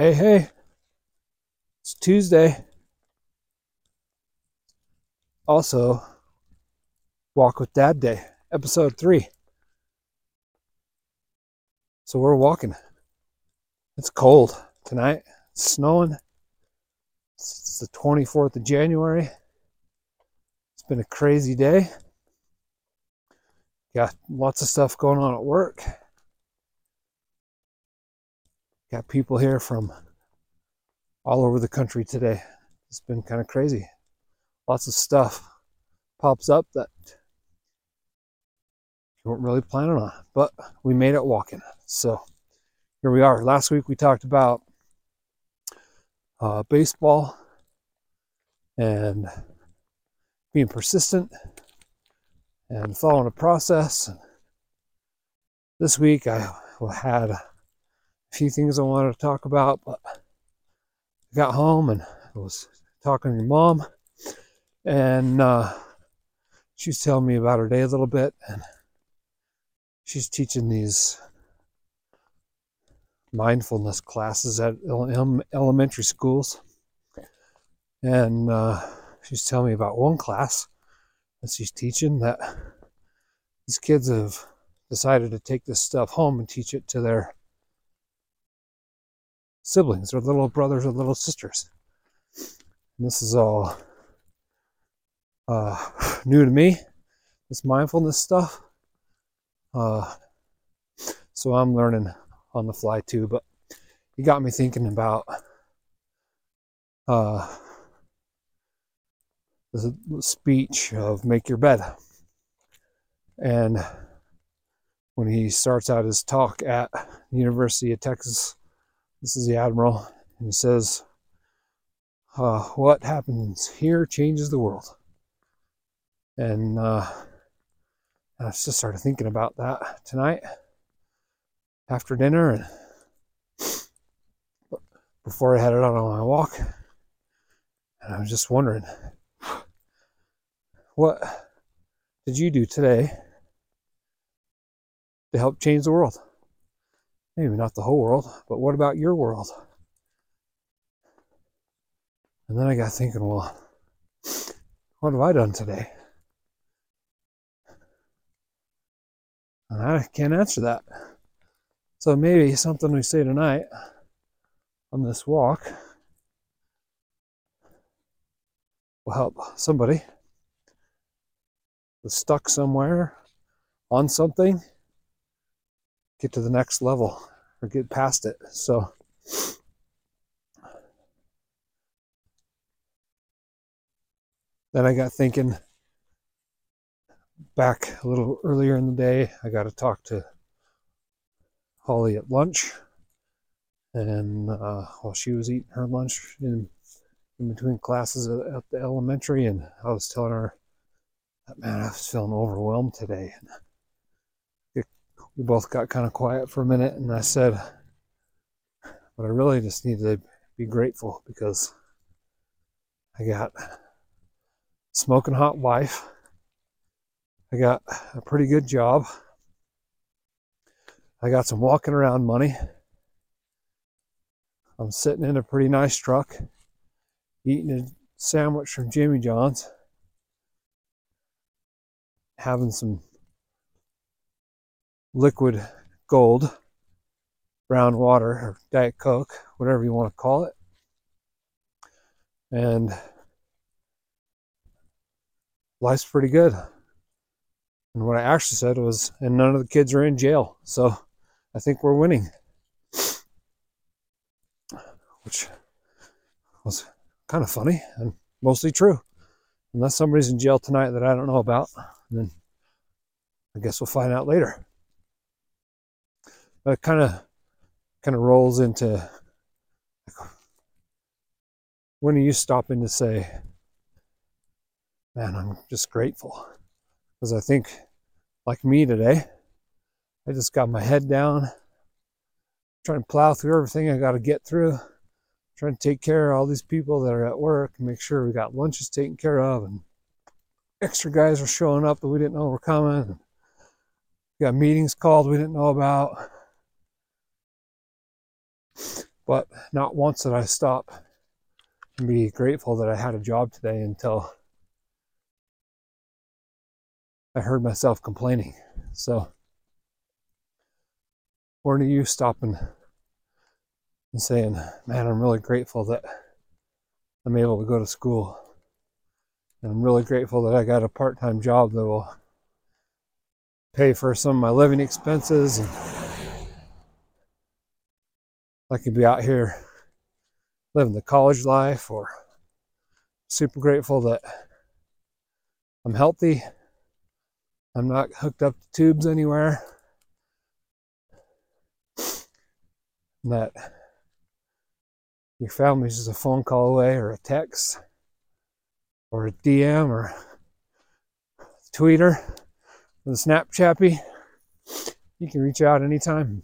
Hey, hey, it's Tuesday. Also, Walk with Dad Day, episode three. So we're walking. It's cold tonight. It's snowing. It's the 24th of January. It's been a crazy day. Got lots of stuff going on at work. Got people here from all over the country today. It's been kind of crazy. Lots of stuff pops up that you weren't really planning on, but we made it walking. So here we are. Last week we talked about uh, baseball and being persistent and following a process. This week I had a few things I wanted to talk about, but I got home and I was talking to mom, and uh, she was telling me about her day a little bit, and she's teaching these mindfulness classes at elementary schools, and uh, she's telling me about one class that she's teaching that these kids have decided to take this stuff home and teach it to their siblings or little brothers or little sisters. And this is all uh, new to me, this mindfulness stuff. Uh, so I'm learning on the fly too, but it got me thinking about uh, the speech of make your bed. And when he starts out his talk at University of Texas, this is the Admiral, and he says, uh, What happens here changes the world. And uh, I just started thinking about that tonight after dinner and before I headed out on my walk. And I was just wondering what did you do today to help change the world? Maybe not the whole world, but what about your world? And then I got thinking, well, what have I done today? And I can't answer that. So maybe something we say tonight on this walk will help somebody that's stuck somewhere on something get to the next level or get past it. So then I got thinking back a little earlier in the day, I got to talk to Holly at lunch. And uh, while she was eating her lunch in, in between classes at, at the elementary, and I was telling her that, man, I was feeling overwhelmed today. And we both got kind of quiet for a minute, and I said, but I really just need to be grateful because I got smoking hot wife. I got a pretty good job. I got some walking around money. I'm sitting in a pretty nice truck, eating a sandwich from Jimmy John's, having some liquid gold, brown water, or Diet Coke, whatever you want to call it. And life's pretty good. And what I actually said was, and none of the kids are in jail. So I think we're winning. Which was kind of funny and mostly true. Unless somebody's in jail tonight that I don't know about, then I guess we'll find out later. But it kind of kind of rolls into when are you stopping to say, man, I'm just grateful. Because I think, like me today, I just got my head down, trying to plow through everything I got to get through, trying to take care of all these people that are at work make sure we got lunches taken care of and extra guys are showing up that we didn't know were coming. We got meetings called we didn't know about. But not once did I stop and be grateful that I had a job today until I heard myself complaining. So, when are you stopping and saying, Man, I'm really grateful that I'm able to go to school? And I'm really grateful that I got a part time job that will pay for some of my living expenses and I could be out here living the college life or super grateful that I'm healthy. I'm not hooked up to tubes anywhere. that your family's just a phone call away or a text or a DM or a Twitter or the Snapchappy. You can reach out anytime and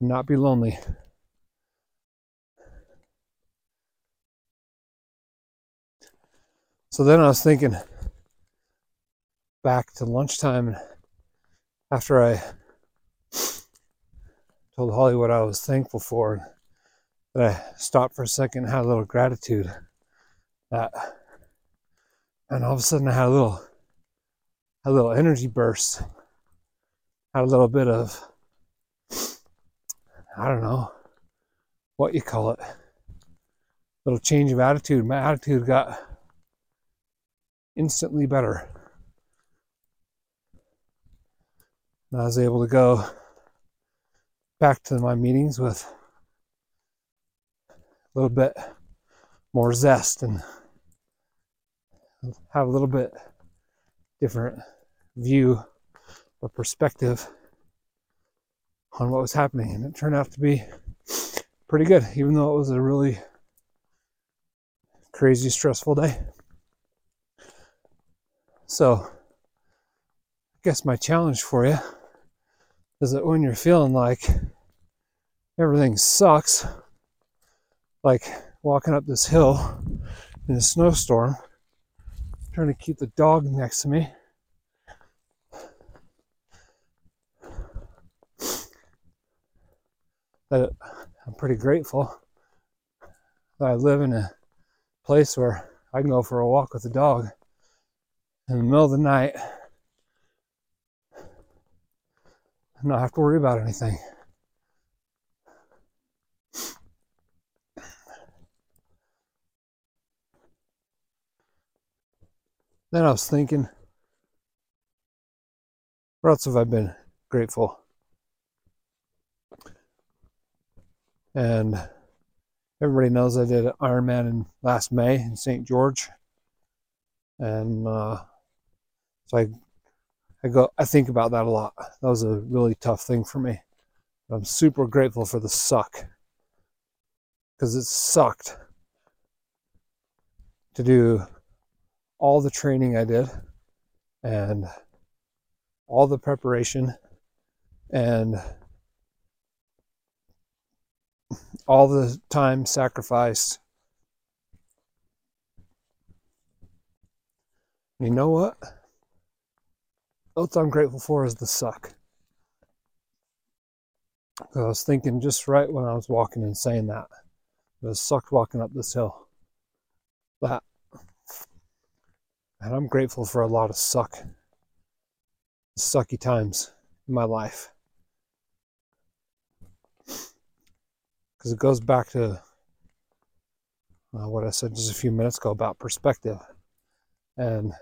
not be lonely. So then I was thinking back to lunchtime after I told Holly what I was thankful for, that I stopped for a second and had a little gratitude. That and all of a sudden I had a little a little energy burst. Had a little bit of I don't know what you call it. Little change of attitude. My attitude got instantly better. And I was able to go back to my meetings with a little bit more zest and have a little bit different view or perspective on what was happening. And it turned out to be pretty good, even though it was a really crazy, stressful day. So, I guess my challenge for you is that when you're feeling like everything sucks, like walking up this hill in a snowstorm, trying to keep the dog next to me. That I'm pretty grateful that I live in a place where I can go for a walk with the dog in the middle of the night and not have to worry about anything. Then I was thinking, what else have I been grateful? And everybody knows I did Ironman in last May in St. George, and uh, so I I go I think about that a lot. That was a really tough thing for me. I'm super grateful for the suck because it sucked to do all the training I did and all the preparation and all the time sacrificed. You know what? What I'm grateful for is the suck. I was thinking just right when I was walking and saying that. It was sucked walking up this hill. That. And I'm grateful for a lot of suck. Sucky times in my life. Because it goes back to uh, what I said just a few minutes ago about perspective. And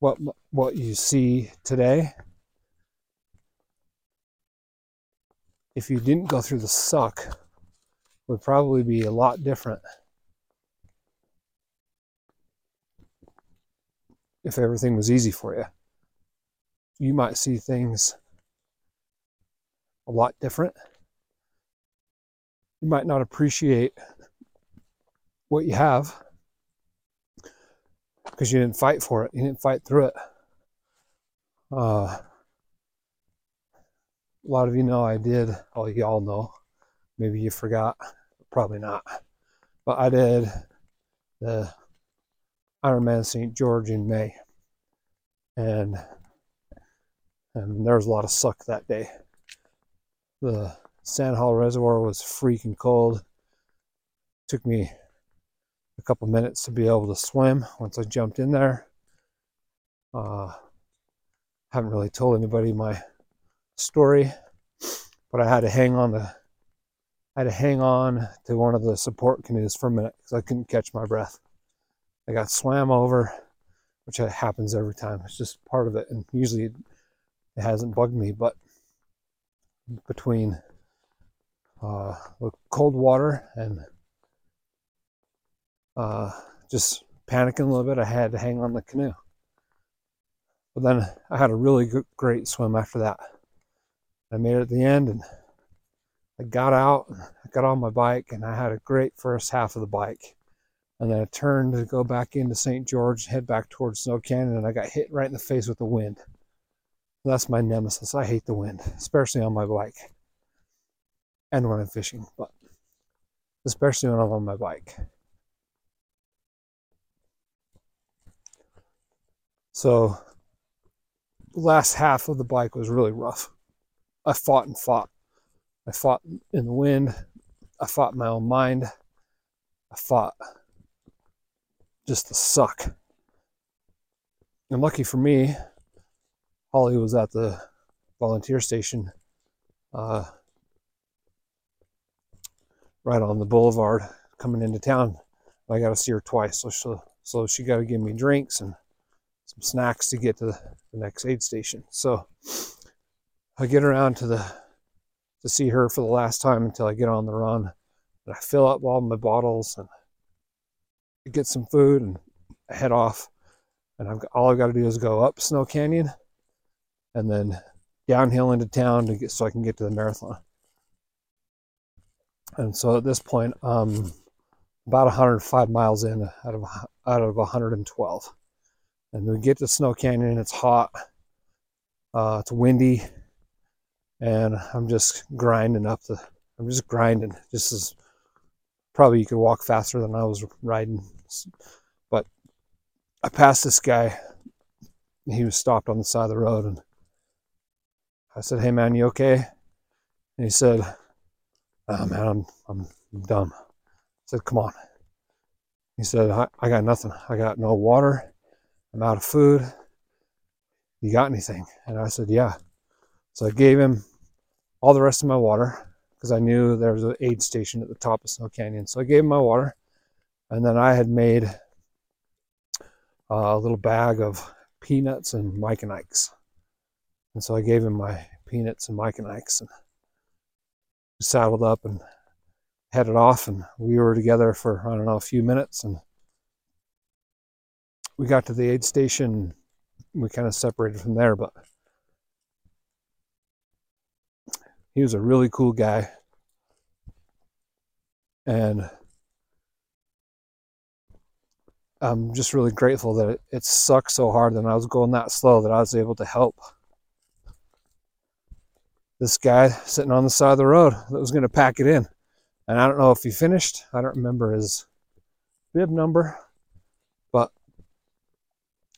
what what you see today if you didn't go through the suck would probably be a lot different if everything was easy for you you might see things a lot different you might not appreciate what you have because you didn't fight for it. You didn't fight through it. Uh, a lot of you know I did. Oh, you all know. Maybe you forgot. Probably not. But I did the Ironman St. George in May, and and there was a lot of suck that day. The Sand Hollow Reservoir was freaking cold. It Took me a couple minutes to be able to swim once I jumped in there. Uh, haven't really told anybody my story, but I had to hang on the I had to hang on to one of the support canoes for a minute because I couldn't catch my breath. I got swam over, which happens every time. It's just part of it, and usually it hasn't bugged me, but between uh, cold water and uh, just panicking a little bit, I had to hang on the canoe. But then I had a really good, great swim after that. I made it at the end and I got out, I got on my bike, and I had a great first half of the bike. And then I turned to go back into St. George, head back towards Snow Canyon, and I got hit right in the face with the wind. That's my nemesis. I hate the wind, especially on my bike and when I'm fishing, but especially when I'm on my bike. So, the last half of the bike was really rough. I fought and fought. I fought in the wind. I fought my own mind. I fought just the suck. And lucky for me, Holly was at the volunteer station uh, right on the boulevard coming into town. I got to see her twice, so she so she got to give me drinks and some snacks to get to the, the next aid station. So I get around to the to see her for the last time until I get on the run, and I fill up all my bottles and get some food and head off. And I've got, all I've got to do is go up Snow Canyon and then downhill into town to get so I can get to the marathon. And so at this point, um, about 105 miles in out of out of 112, and we get to Snow Canyon. It's hot, uh, it's windy, and I'm just grinding up the. I'm just grinding. Just as probably you could walk faster than I was riding, but I passed this guy. He was stopped on the side of the road, and I said, "Hey man, you okay?" And he said, "Oh man, I'm I'm dumb." I said, "Come on." He said, I, I got nothing. I got no water. I'm out of food. You got anything?" And I said, "Yeah." So I gave him all the rest of my water because I knew there was an aid station at the top of Snow Canyon. So I gave him my water, and then I had made uh, a little bag of peanuts and Mike and Ike's. And so I gave him my peanuts and Mike and Ike's and saddled up and headed off. And we were together for, I don't know, a few minutes. And we got to the aid station. We kind of separated from there, but he was a really cool guy. And I'm just really grateful that it, it sucked so hard and I was going that slow that I was able to help this guy sitting on the side of the road that was going to pack it in. And I don't know if he finished. I don't remember his bib number, but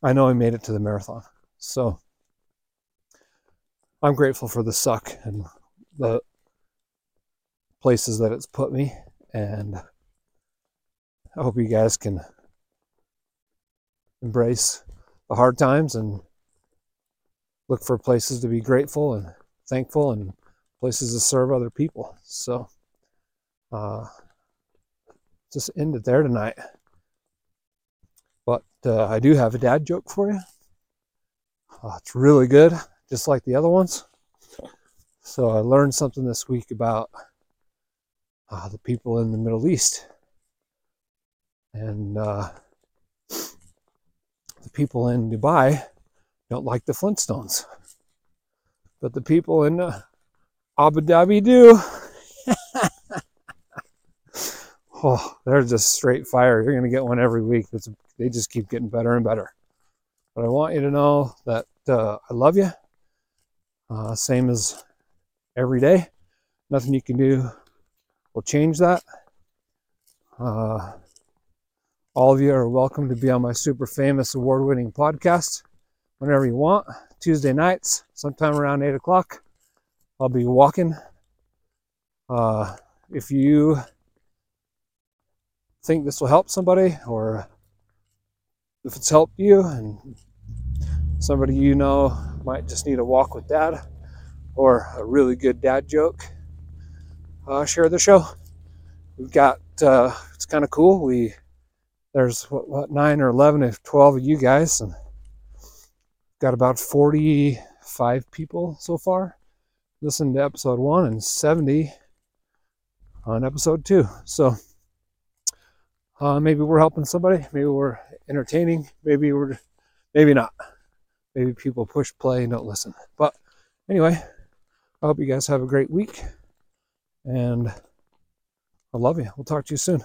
I know he made it to the marathon. So I'm grateful for the suck and the places that it's put me. And I hope you guys can embrace the hard times and look for places to be grateful and thankful and places to serve other people. So, uh, just end it there tonight. But uh, I do have a dad joke for you. Uh, it's really good, just like the other ones. So I learned something this week about uh, the people in the Middle East. And uh, the people in Dubai don't like the Flintstones but the people in uh, Abu Dhabi do. oh, they're just straight fire. You're going to get one every week. It's, they just keep getting better and better. But I want you to know that uh, I love you. Uh, same as every day. Nothing you can do will change that. Uh, all of you are welcome to be on my super famous award winning podcast whenever you want. Tuesday nights, sometime around 8 o'clock. I'll be walking Uh, if you think this will help somebody, or if it's helped you, and somebody you know might just need a walk with dad, or a really good dad joke, uh, share the show. We've got uh, it's kind of cool. We there's what, what nine or eleven or twelve of you guys, and got about forty-five people so far. Listen to episode one and seventy on episode two. So uh, maybe we're helping somebody. Maybe we're entertaining. Maybe we're maybe not. Maybe people push play and don't listen. But anyway, I hope you guys have a great week. And I love you. We'll talk to you soon.